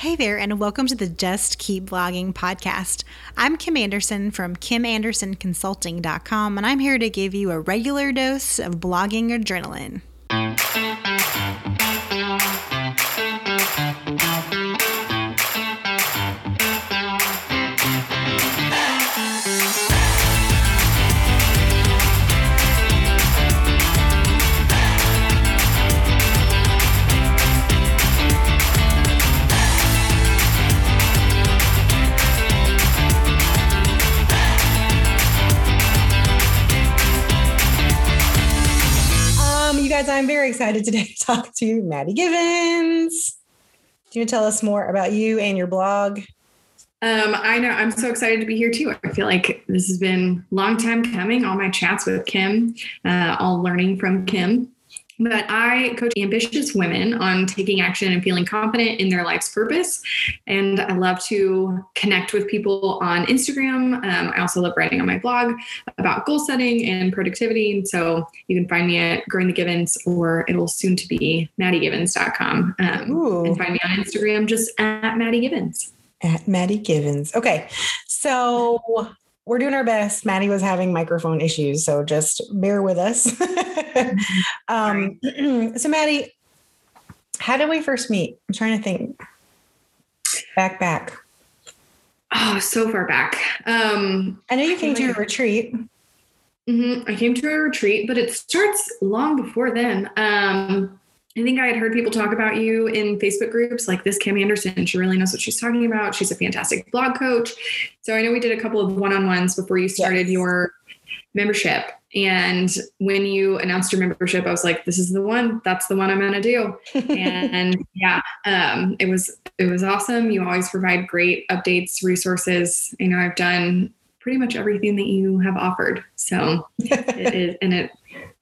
Hey there, and welcome to the Just Keep Blogging podcast. I'm Kim Anderson from KimAndersonConsulting.com, and I'm here to give you a regular dose of blogging adrenaline. Excited today to talk to Maddie Givens. Do you tell us more about you and your blog? Um, I know I'm so excited to be here too. I feel like this has been a long time coming. All my chats with Kim, uh, all learning from Kim. But I coach ambitious women on taking action and feeling confident in their life's purpose. And I love to connect with people on Instagram. Um, I also love writing on my blog about goal setting and productivity. And so you can find me at Growing the Givens or it'll soon to be maddiegivens.com. Um, Ooh. and find me on Instagram just at Maddie Givens. At Maddie Givens. Okay, so we're doing our best. Maddie was having microphone issues, so just bear with us. um, so, Maddie, how did we first meet? I'm trying to think. Back, back. Oh, so far back. Um, I know you came to a retreat. mhm, I came to a retreat, but it starts long before then. Um, I think I had heard people talk about you in Facebook groups like this Kim Anderson. She really knows what she's talking about. She's a fantastic blog coach. So I know we did a couple of one on ones before you started Yes. your membership. And when you announced your membership, I was like, this is the one. That's the one I'm going to do. and yeah, um, it was it was awesome. You always provide great updates, resources. You know, I've done pretty much everything that you have offered. So it is, and it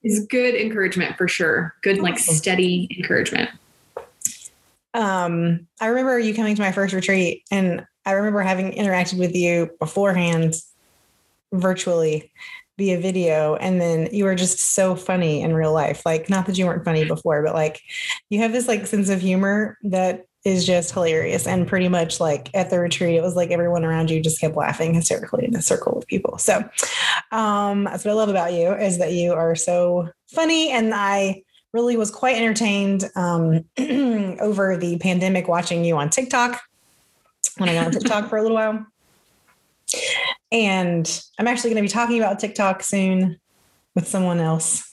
is good encouragement for sure. Good, like steady encouragement. um, I remember you coming to my first retreat, and I remember having interacted with you beforehand, virtually via video, and then you were just so funny in real life. Like, not that you weren't funny before, but like, you have this like sense of humor that is just hilarious. And pretty much like at the retreat, it was like everyone around you just kept laughing hysterically in a circle of people. So, um, that's what I love about you is that you are so funny, and I really was quite entertained um, over the pandemic watching you on TikTok when I got on TikTok for a little while. And I'm actually going to be talking about TikTok soon with someone else.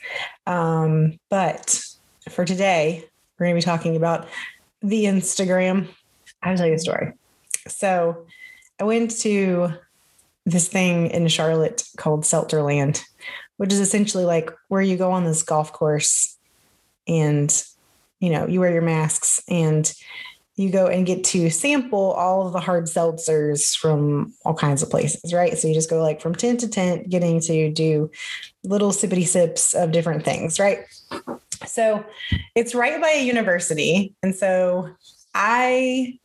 Um, but for today, we're going to be talking about the Instagram. I'll tell you a story. So I went to this thing in Charlotte called Seltzerland, which is essentially like where you go on this golf course and you know you wear your masks and you go and get to sample all of the hard seltzers from all kinds of places right? So you just go like from tent to tent getting to do little sippity sips of different things right? So it's right by a university. And so i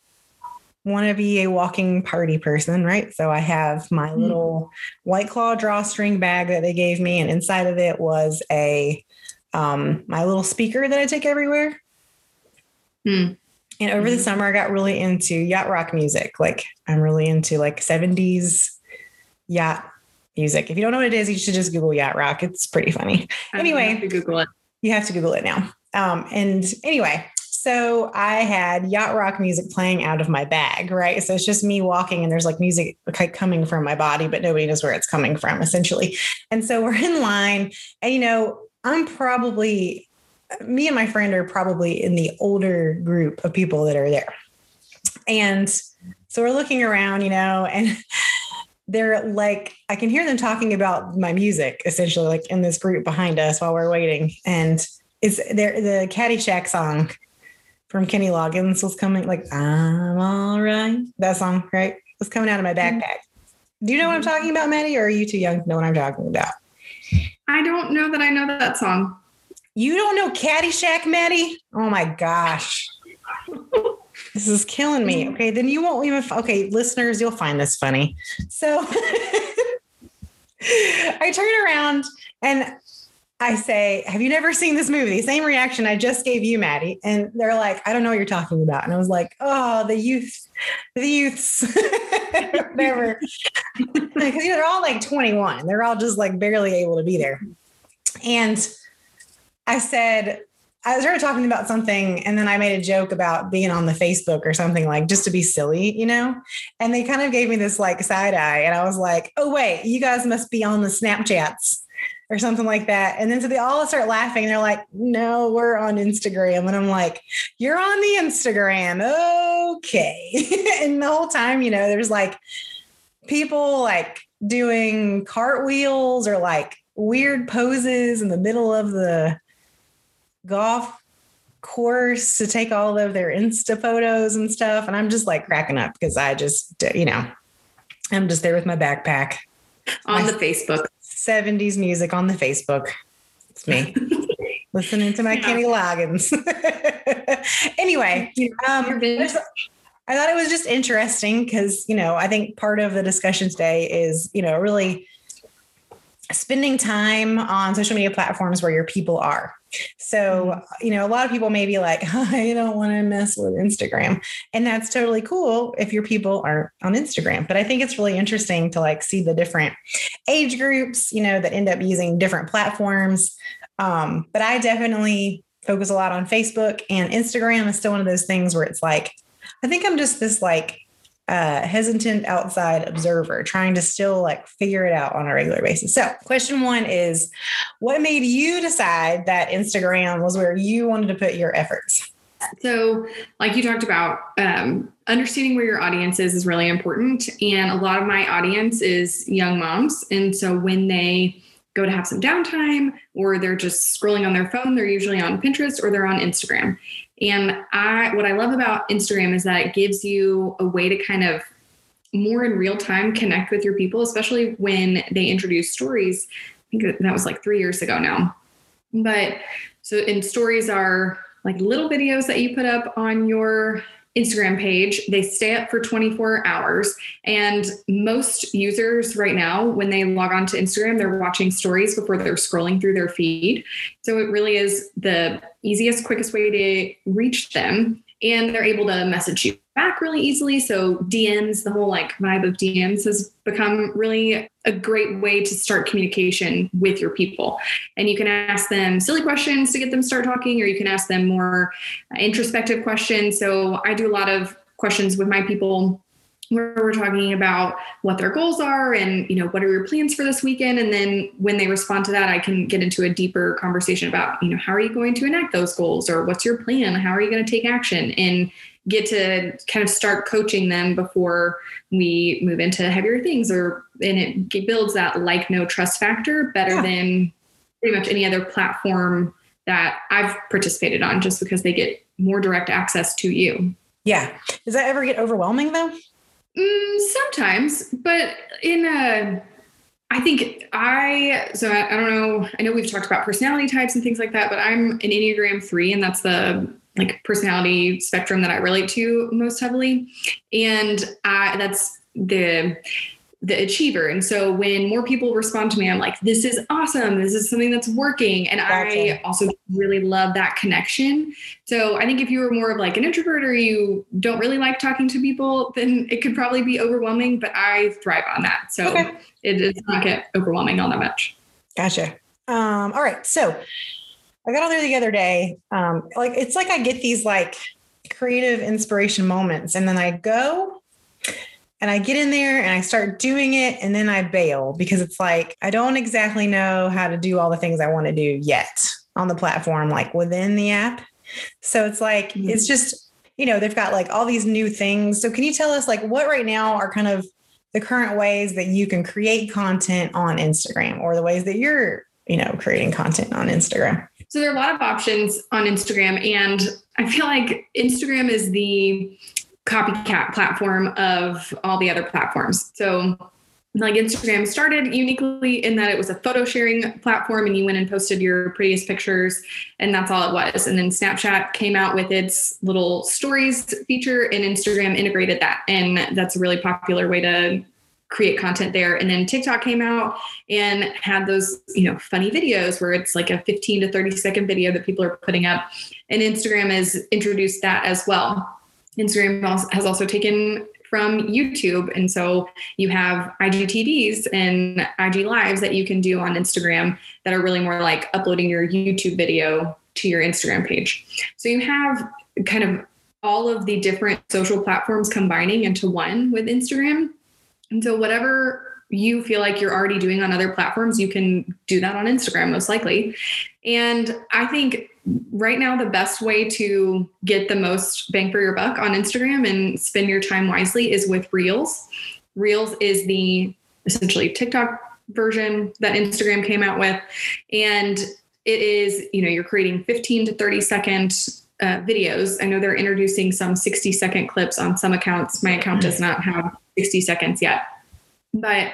want to be a walking party person right so i have my little white claw drawstring bag that they gave me and inside of it was a um, my little speaker that I take everywhere. Hmm. And over the Mhm. summer, I got really into yacht rock music. Like I'm really into like 70s yacht music. If you don't know what it is, you should just Google yacht rock. It's pretty funny. I Anyway. have to Google it. You have to Google it now. Um, and anyway, so I had yacht rock music playing out of my bag, right? So it's just me walking, and there's like music coming from my body, but nobody knows where it's coming from, essentially. And so we're in line, and you know, I'm probably me and my friend are probably in the older group of people that are there. And so we're looking around, you know, and they're like, I can hear them talking about my music essentially, like in this group behind us while we're waiting. And it's there, the Caddyshack song from Kenny Loggins was coming, like, I'm all right. That song, right? Was coming out of my backpack. Do you know what I'm talking about, Maddie, or are you too young to know what I'm talking about? I don't know that I know that song. You don't know Caddyshack, Maddie? Oh my gosh. This is killing me. Mm. Okay, then you won't even. Okay, listeners, you'll find this funny. So I turn around and I say, Have you never seen this movie? Same reaction I just gave you, Maddie. And they're like, I don't know what you're talking about. And I was like, Oh, the youth, the youths, whatever. Because you know, they're all like 21. They're all just like barely able to be there. And I said, I started talking about something and then I made a joke about being on the Facebook or something like just to be silly, you know? And they kind of gave me this like side eye. And I was like, oh, wait, you guys must be on the Snapchats or something like that. And then so they all start laughing. They're like, no, we're on Instagram. And I'm like, you're on the Instagram. Okay. and the whole time, you know, there's like people like doing cartwheels or like weird poses in the middle of the golf course to take all of their Insta photos and stuff. And I'm just like cracking up because I just, you know, I'm just there with my backpack on my the Facebook 70s music on the Facebook. It's me listening to my yeah. Kenny Loggins. anyway, um, I thought it was just interesting because, you know, I think part of the discussion today is, you know, really spending time on social media platforms where your people are. So, mm-hmm. you know, a lot of people may be like, I don't want to mess with Instagram. And that's totally cool if your people are on Instagram. But I think it's really interesting to like see the different age groups, you know, that end up using different platforms. Um, but I definitely focus a lot on Facebook and Instagram is still one of those things where it's like, I think I'm just this like uh, hesitant outside observer, trying to still like figure it out on a regular basis. So, question one is what made you decide that Instagram was where you wanted to put your efforts? So, like you talked about, um, understanding where your audience is is really important. And a lot of my audience is young moms. And so, when they go to have some downtime or they're just scrolling on their phone, they're usually on Pinterest or they're on Instagram. And I what I love about Instagram is that it gives you a way to kind of more in real time connect with your people, especially when they introduce stories. I think that was like three years ago now. But so and stories are like little videos that you put up on your Instagram page. They stay up for 24 hours. And most users right now, when they log on to Instagram, they're watching stories before they're scrolling through their feed. So it really is the easiest, quickest way to reach them. And they're able to message you back really easily. So DMs, the whole like vibe of DMs has become really a great way to start communication with your people. And you can ask them silly questions to get them start talking, or you can ask them more introspective questions. So I do a lot of questions with my people where we're talking about what their goals are and you know what are your plans for this weekend and then when they respond to that i can get into a deeper conversation about you know how are you going to enact those goals or what's your plan how are you going to take action and get to kind of start coaching them before we move into heavier things or and it builds that like no trust factor better yeah. than pretty much any other platform that I've participated on just because they get more direct access to you. Yeah. Does that ever get overwhelming though? Mm, sometimes, but in a I think I, so I, I, don't know, I know we've talked about personality types and things like that, but I'm an Enneagram three, and that's the like personality spectrum that I relate to most heavily. And I, that's the the achiever. And so when more people respond to me, I'm like, this is awesome. This is something that's working. And. I also really love that connection. So I think if you were more of like an introvert or you don't really like talking to people, then it could probably be overwhelming, but I thrive on that. So okay. it does not get overwhelming all that much. Gotcha. Um, all right. So I got on there the other day. Um, like it's like I get these like creative inspiration moments, and then I go and I get in there and I start doing it, and then I bail because it's like I don't exactly know how to do all the things I want to do yet on the platform, like within the app. So it's like mm-hmm. it's just you know they've got like all these new things. So can you tell us like what right now are kind of the current ways that you can create content on Instagram or the ways that you're you know creating content on Instagram? So there are a lot of options on Instagram, and I feel like Instagram is the copycat platform of all the other platforms. So like Instagram started uniquely in that it was a photo sharing platform and you went and posted your prettiest pictures and that's all it was. And then Snapchat came out with its little stories feature and Instagram integrated that. And that's a really popular way to create content there. And then TikTok came out and had those, you know, funny videos where it's like a 15 to 30 second video that people are putting up. And Instagram has introduced that as well. Instagram has also taken from YouTube. And so you have IGTVs and IG lives that you can do on Instagram that are really more like uploading your YouTube video to your Instagram page. So you have kind of all of the different social platforms combining into one with Instagram. And so whatever you feel like you're already doing on other platforms, you can do that on Instagram most likely. And I think right now the best way to get the most bang for your buck on Instagram and spend your time wisely is with Reels. Reels is the essentially TikTok version that Instagram came out with and it is, you know, you're creating 15 to 30 second uh, videos. I know they're introducing some 60 second clips on some accounts. My account does not have 60 seconds yet, but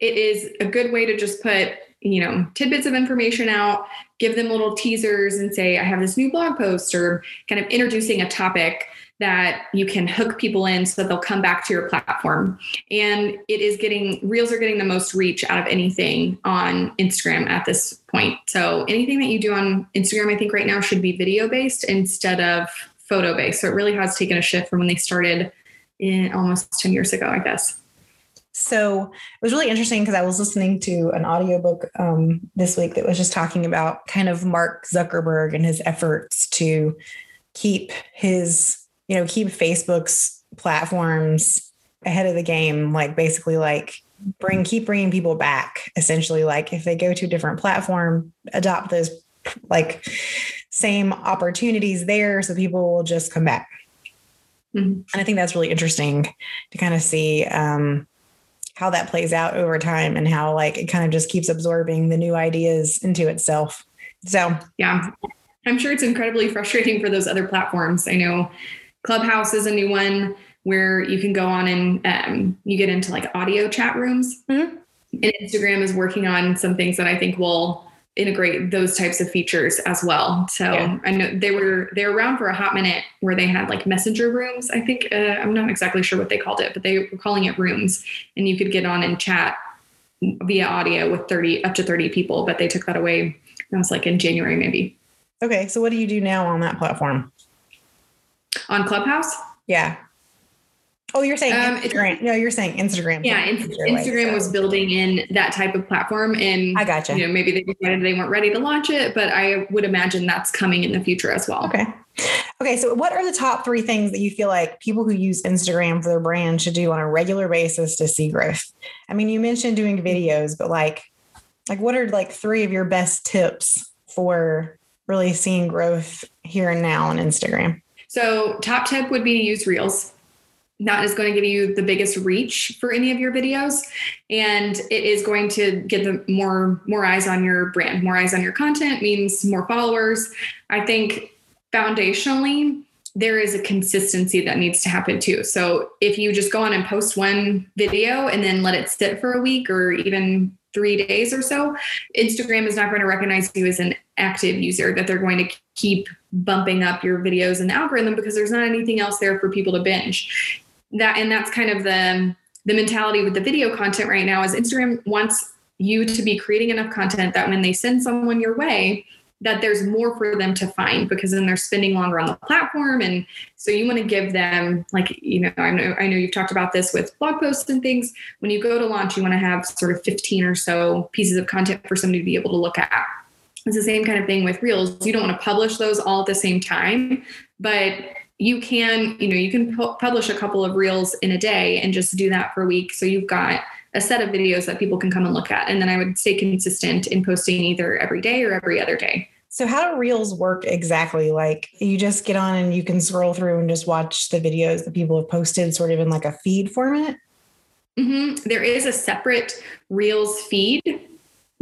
it is a good way to just put you know tidbits of information out give them little teasers and say i have this new blog post or kind of introducing a topic that you can hook people in so that they'll come back to your platform. And it is getting reels are getting the most reach out of anything on instagram at this point. So anything that you do on instagram i think right now should be video based instead of photo based so it really has taken a shift from when they started in almost 10 years ago i guess so it was really interesting because I was listening to an audiobook um, this week that was just talking about kind of Mark Zuckerberg and his efforts to keep his, you know, keep Facebook's platforms ahead of the game, like basically like bring, keep bringing people back. Essentially, like if they go to a different platform, adopt those like same opportunities there so people will just come back. Mm-hmm. And I think that's really interesting to kind of see. Um, how that plays out over time and how like it kind of just keeps absorbing the new ideas into itself. So, yeah, I'm sure it's incredibly frustrating for those other platforms. I know Clubhouse is a new one where you can go on and um, you get into like audio chat rooms. Mm-hmm. And Instagram is working on some things that I think will integrate those types of features as well. So yeah. I know they were they were around for a hot minute where they had like messenger rooms. I think uh, I'm not exactly sure what they called it, but they were calling it rooms, and you could get on and chat via audio with 30 up to 30 people. But they took that away. That was like in January maybe. Okay, so what do you do now on that platform? On Clubhouse? Yeah. Oh, you're saying um, Instagram. No, you're saying Instagram. Yeah, Instagram was building in that type of platform, and I gotcha. You know, maybe they decided they weren't ready to launch it, but I would imagine that's coming in the future as well. Okay. Okay. So, what are the top three things that you feel like people who use Instagram for their brand should do on a regular basis to see growth? I mean, you mentioned doing videos, but like, like what are like three of your best tips for really seeing growth here and now on Instagram? So, top tip would be to use Reels that is going to give you the biggest reach for any of your videos. And it is going to get the more more eyes on your brand more eyes on your content means more followers. I think foundationally there is a consistency that needs to happen too. So if you just go on and post one video and then let it sit for a week or even three days or so instagram is not going to recognize you as an active user that they're going to keep bumping up your videos the algorithm because there's not anything else there for people to binge that and that's kind of the the mentality with the video content right now is Instagram wants you to be creating enough content that when they send someone your way that there's more for them to find because then they're spending longer on the platform. And so you want to give them like you know I know I know you've talked about this with blog posts and things. When you go to launch you want to have sort of 15 or so pieces of content for somebody to be able to look at. It's the same kind of thing with reels. You don't want to publish those all at the same time but you can you know you can pu- publish a couple of reels in a day and just do that for a week. So you've got a set of videos that people can come and look at. And then i would stay consistent in posting either every day or every other day. So how do reels work exactly? Like you just get on and you can scroll through and just watch the videos that people have posted sort of in like a feed format? Mm-hmm. there is a separate reels feed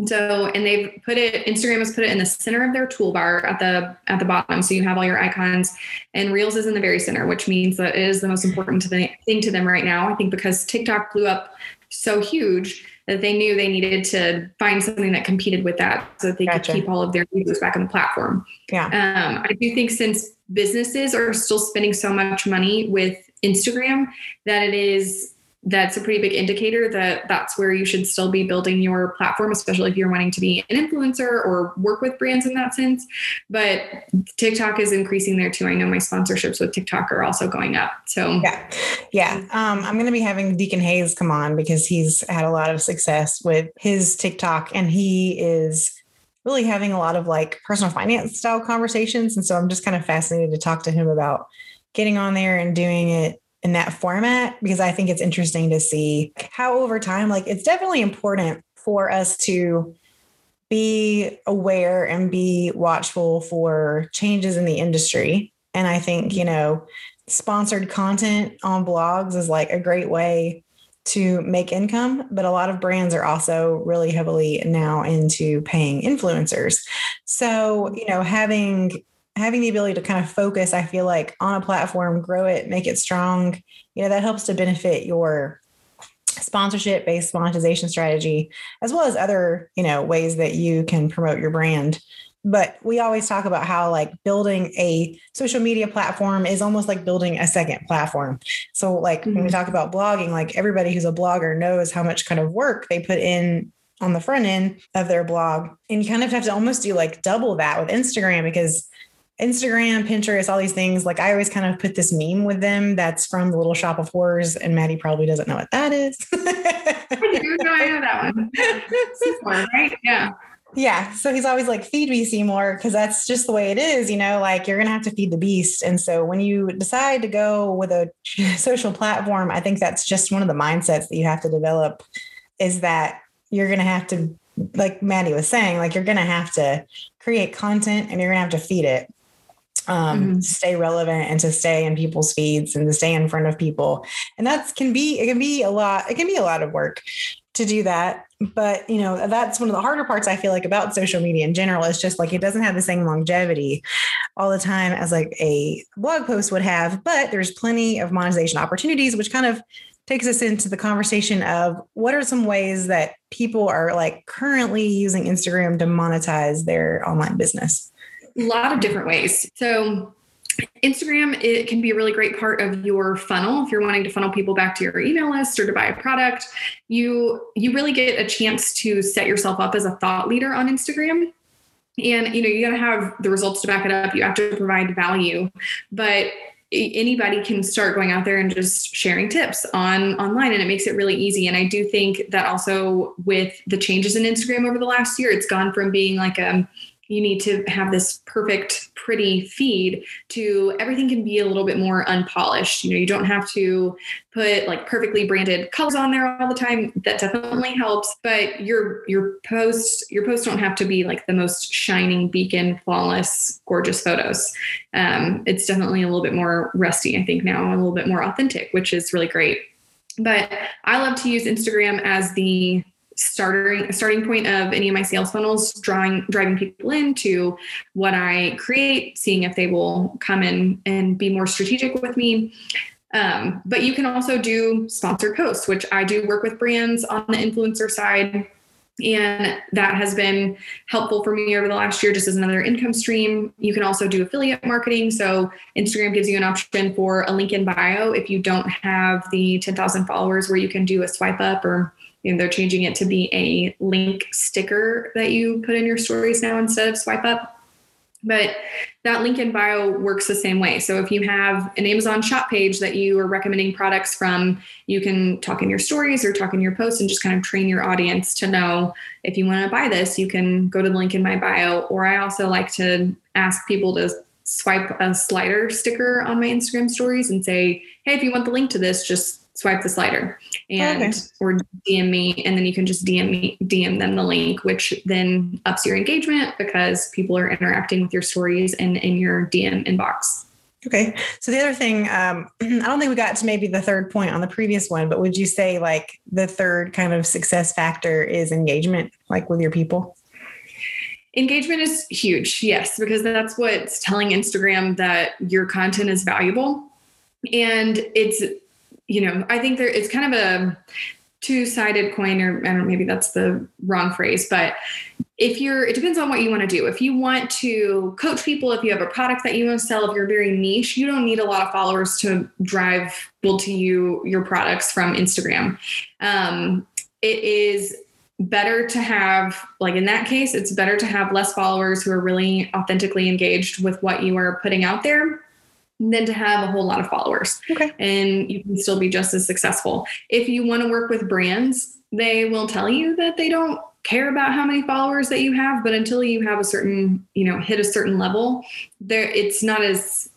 so, and they've put it, Instagram has put it in the center of their toolbar at the at the bottom. So you have all your icons and Reels is in the very center, which means that it is the most important thing to them right now. I think because TikTok blew up so huge that they knew they needed to find something that competed with that so that they gotcha. could keep all of their users back on the platform. Yeah. Um, I do think since businesses are still spending so much money with Instagram that it is that's a pretty big indicator that that's where you should still be building your platform, especially if you're wanting to be an influencer or work with brands in that sense. But TikTok is increasing there too. I know my sponsorships with TikTok are also going up. So yeah, yeah. Um, I'm going to be having Deacon Hayes come on because he's had a lot of success with his TikTok, and he is really having a lot of like personal finance style conversations. And so I'm just kind of fascinated to talk to him about getting on there and doing it in that format because I think it's interesting to see how over time, like it's definitely important for us to be aware and be watchful for changes in the industry. And I think, you know, sponsored content on blogs is like a great way to make income, but a lot of brands are also really heavily now into paying influencers. So, you know, having having the ability to kind of focus, I feel like on a platform, grow it, make it strong, you know, that helps to benefit your sponsorship based monetization strategy, as well as other, you know, ways that you can promote your brand. But we always talk about how like building a social media platform is almost like building a second platform. So like mm-hmm. when we mm-hmm. talk about blogging, like everybody who's a blogger knows how much kind of work they put in on the front end of their blog. And you kind of have to almost do like double that with Instagram because Instagram, Pinterest, all these things. Like I always kind of put this meme with them that's from the Little Shop of Horrors, and Maddie probably doesn't know what that is. I do know I know that one. Seymour, right? Yeah. Yeah. So he's always like, feed me, Seymour, because that's just the way it is, you know, like you're going to have to feed the beast. And so when you decide to go with a social platform, I think that's just one of the mindsets that you have to develop is that you're going to have to, like Maddie was saying, like you're going to have to create content and you're going to have to feed it um, mm-hmm. stay relevant and to stay in people's feeds and to stay in front of people. And that can be, it can be a lot, it can be a lot of work to do that. But, you know, that's one of the harder parts I feel like about social media in general. It's just like it doesn't have the same longevity all the time as like a blog post would have, but there's plenty of monetization opportunities, which kind of takes us into the conversation of what are some ways that people are like currently using Instagram to monetize their online business? A lot of different ways. So Instagram it can be a really great part of your funnel if you're wanting to funnel people back to your email list or to buy a product. You you really get a chance to set yourself up as a thought leader on Instagram. And you know, you got to have the results to back it up. You have to provide value. But anybody can start going out there and just sharing tips on online and it makes it really easy and i do think that also with the changes in instagram over the last year it's gone from being like a you need to have this perfect, pretty feed to everything can be a little bit more unpolished. You know, you don't have to put like perfectly branded colors on there all the time. That definitely helps. But your your posts, your posts don't have to be like the most shining beacon, flawless, gorgeous photos. Um, it's definitely a little bit more rusty, I think, now, a little bit more authentic, which is really great. But I love to use Instagram as the starting starting point of any of my sales funnels drawing driving people into what i create seeing if they will come in and be more strategic with me. Um, but you can also do sponsored posts which i do work with brands on the influencer side. And that has been helpful for me over the last year just as another income stream. You can also do affiliate marketing. So instagram gives you an option for a link in bio if you don't have the 10000 followers where you can do a swipe up or you know, they're changing it to be a link sticker that you put in your stories now instead of swipe up. But that link in bio works the same way. So if you have an Amazon shop page that you are recommending products from, you can talk in your stories or talk in your posts and just kind of train your audience to know if you want to buy this, you can go to the link in my bio. Or I also like to ask people to swipe a slider sticker on my Instagram stories and say, hey, if you want the link to this, just swipe the slider and okay. or DM me and then you can just DM me DM them the link which then ups your engagement because people are interacting with your stories and in your DM inbox. Okay. So the other thing, um, I don't think we got to maybe the third point on the previous one, but would you say like the third kind of success factor is engagement, like with your people? Engagement is huge, yes, because that's what's telling Instagram that your content is valuable. And it's you know, I think there it's kind of a two-sided coin, or I don't know, maybe that's the wrong phrase, but if you're it depends on what you want to do. If you want to coach people if you have a product that you want to sell if you're very niche you don't need a lot of followers to drive people to you your products from instagram. Um, it is better to have like in that case it's better to have less followers who are really authentically engaged with what you are putting out there than to have a whole lot of followers. Okay. and you can still be just as successful. If you want to work with brands they will tell you that they don't care about how many followers that you have but until you have a certain you know hit a certain level there it's not as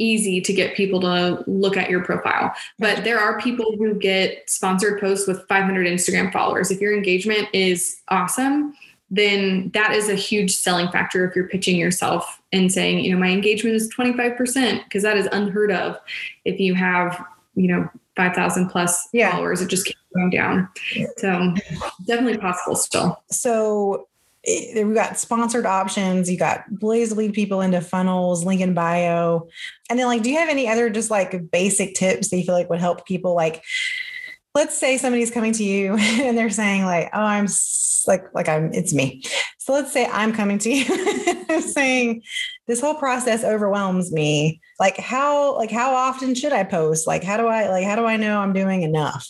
easy to get people to look at your profile. But there are people who get sponsored posts with 500 instagram followers. If your engagement is awesome then that is a huge selling factor if you're pitching yourself and saying you know my engagement is 25% because that is unheard of if you have you know 5000 plus Yeah. followers it just keeps going down so definitely possible still So eh, we've got sponsored options. You got ways to lead people into funnels, link in bio. And then like, do you have any other just like basic tips that you feel like would help people like, let's say somebody's coming to you and they're saying like, oh, I'm like, like I'm, it's me. So let's say I'm coming to you saying this whole process overwhelms me. Like how, like how often should I post? Like, how do I, like, how do I know I'm doing enough?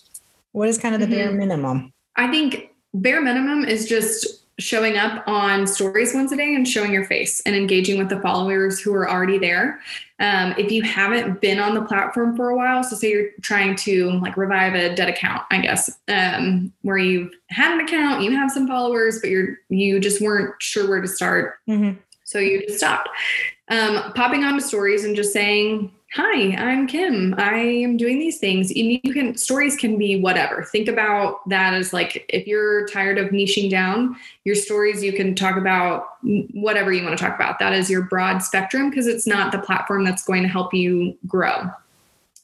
What is kind of the bare mm-hmm. minimum? I think bare minimum is just showing up on stories once a day and showing your face and engaging with the followers who are already there. Um, if you haven't been on the platform for a while, so say you're trying to like revive a dead account, I guess, um, where you've had an account, you have some followers, but you're you just weren't sure where to start. Mhm. So you just stopped. Um, popping onto stories and just saying, Hi, I'm Kim. I am doing these things. And you can stories can be whatever. Think about that as like if you're tired of niching down, your stories you can talk about whatever you want to talk about. That is your broad spectrum because it's not the platform that's going to help you grow.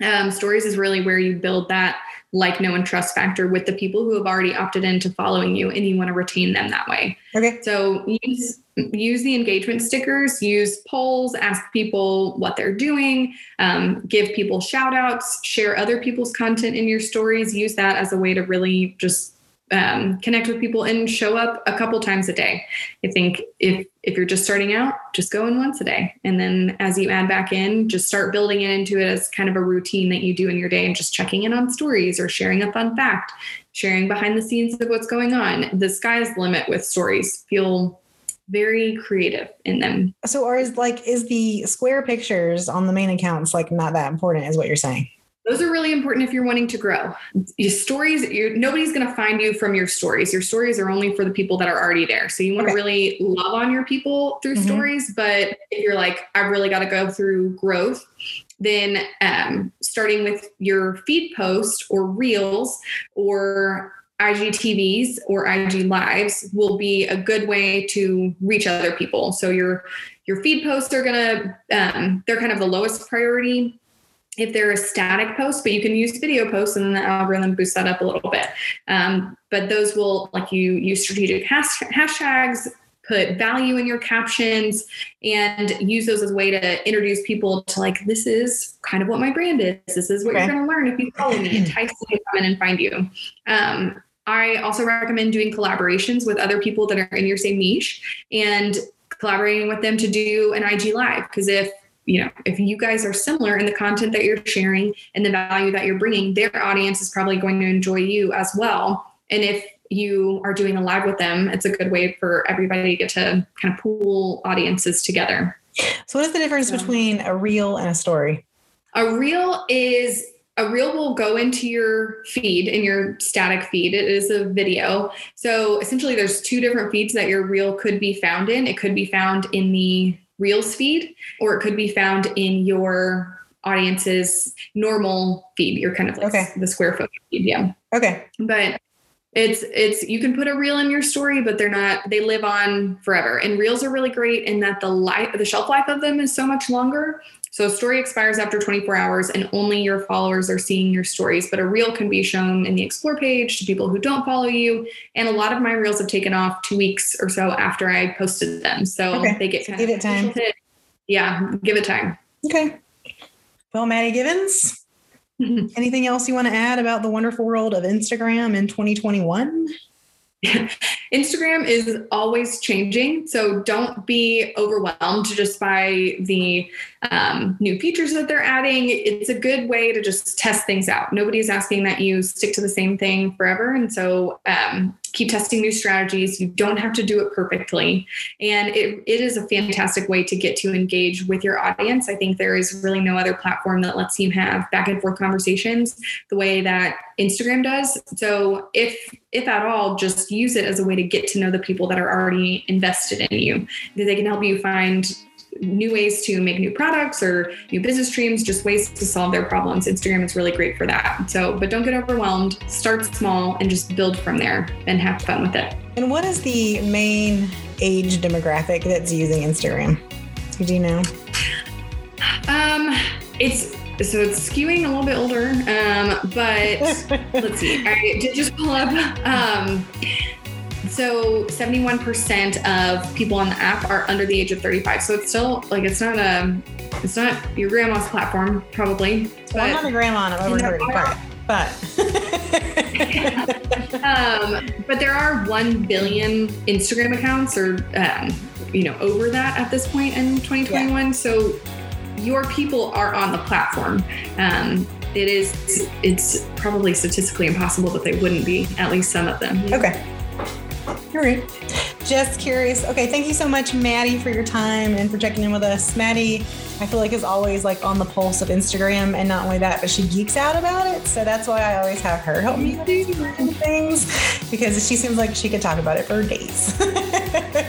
Um, stories is really where you build that like, know, and trust factor with the people who have already opted into following you, and you want to retain them that way. Okay. So use use the engagement stickers, use polls, ask people what they're doing, um, give people shout outs, share other people's content in your stories. Use that as a way to really just um, connect with people and show up a couple times a day. I think if if you're just starting out, just go in once a day, and then as you add back in, just start building it into it as kind of a routine that you do in your day, and just checking in on stories or sharing a fun fact, sharing behind the scenes of what's going on. The sky's the limit with stories. Feel very creative in them. So, or is like, is the square pictures on the main accounts like not that important, is what you're saying? Those are really important if you're wanting to grow. Your stories, you're, nobody's going to find you from your stories. Your stories are only for the people that are already there. So you want Okay. to really love on your people through Mhm. stories. But if you're like, I've really got to go through growth, then um, starting with your feed post or reels or IGTVs or IG lives will be a good way to reach other people. So your your feed posts are gonna um, they're kind of the lowest priority if they're a static post, but you can use video posts and then the algorithm boosts that up a little bit. Um, but those will like you use strategic hash- hashtags, put value in your captions, and use those as a way to introduce people to like this is kind of what my brand is. This is what Okay. you're going to learn if you follow me. Entice them to come in and find you. Um, I also recommend doing collaborations with other people that are in your same niche and collaborating with them to do an IG live because if you know if you guys are similar in the content that you're sharing and the value that you're bringing their audience is probably going to enjoy you as well and if you are doing a live with them it's a good way for everybody to get to kind of pool audiences together So, what is the difference Yeah. between a reel and a story? a reel is a reel will go into your feed in your static feed it is a video so essentially there's two different feeds that your reel could be found in it could be found in the reels feed or it could be found in your audience's normal feed You're kind of like Okay. the square foot feed yeah Okay. but it's it's you can put a reel in your story but they're not they live on forever and reels are really great in that the life the shelf life of them is so much longer so a story expires after 24 hours and only your followers are seeing your stories but a reel can be shown in the explore page to people who don't follow you and a lot of my reels have taken off two weeks or so after i posted them so Okay. they get kind give of it time. hit. yeah give it time Okay. Well, Maddie Givens, anything else you want to add about the wonderful world of Instagram in 2021? Instagram is always changing. So don't be overwhelmed just by the um, new features that they're adding. It's a good way to just test things out. Nobody's asking that you stick to the same thing forever. And so um, keep testing new strategies. You don't have to do it perfectly. And it, it is a fantastic way to get to engage with your audience. I think there is really no other platform that lets you have back and forth conversations the way that Instagram does. So if if at all, just use it as a way to get to know the people that are already invested in you. They can help you find new ways to make new products or new business streams, just ways to solve their problems. Instagram is really great for that. So, but don't get overwhelmed. Start small and just build from there and have fun with it. And what is the main age demographic that's using Instagram? Do you know? Um, it's so it's skewing a little bit older. Um, but let's see. I did just pull up. Um, so 71% of people on the app are under the age of 35. So it's still like it's not a it's not your grandma's platform, probably. Well, I'm not a grandma, I'm over 35. But um, but there are one billion Instagram accounts, or um, you know, over that at this point in 2021. Yeah. So your people are on the platform. Um, it is it's probably statistically impossible that they wouldn't be. At least some of them. Okay. All right. Just curious. Okay, thank you so much, Maddie, for your time and for checking in with us. Maddie, I feel like is always like on the pulse of Instagram, and not only that, but she geeks out about it. So that's why I always have her help me do things because she seems like she could talk about it for days.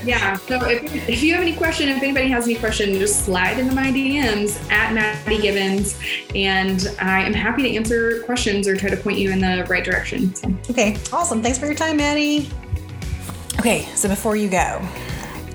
yeah. So if, if you have any question, if anybody has any question, just slide into my DMs at Maddie Givens, and I am happy to answer questions or try to point you in the right direction. So. Okay. Awesome. Thanks for your time, Maddie. Okay, so before you go,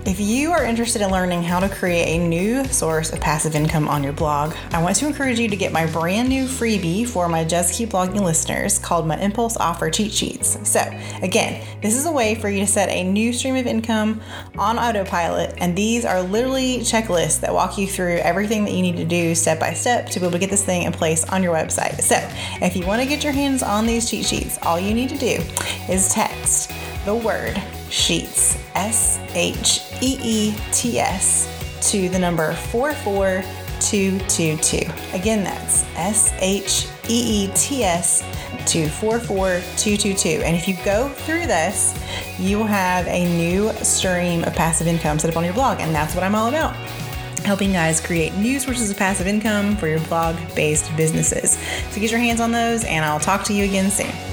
if you are interested in learning how to create a new source of passive income on your blog, I want to encourage you to get my brand new freebie for my Just Keep Blogging listeners called my Impulse Offer Cheat Sheets. So, again, this is a way for you to set a new stream of income on autopilot, and these are literally checklists that walk you through everything that you need to do step by step to be able to get this thing in place on your website. So, if you want to get your hands on these cheat sheets, all you need to do is text the word sheets, S H E E T S, to the number 44222. Again, that's S H E E T S to 44222. And if you go through this, you will have a new stream of passive income set up on your blog. And that's what I'm all about helping guys create new sources of passive income for your blog based businesses. So get your hands on those, and I'll talk to you again soon.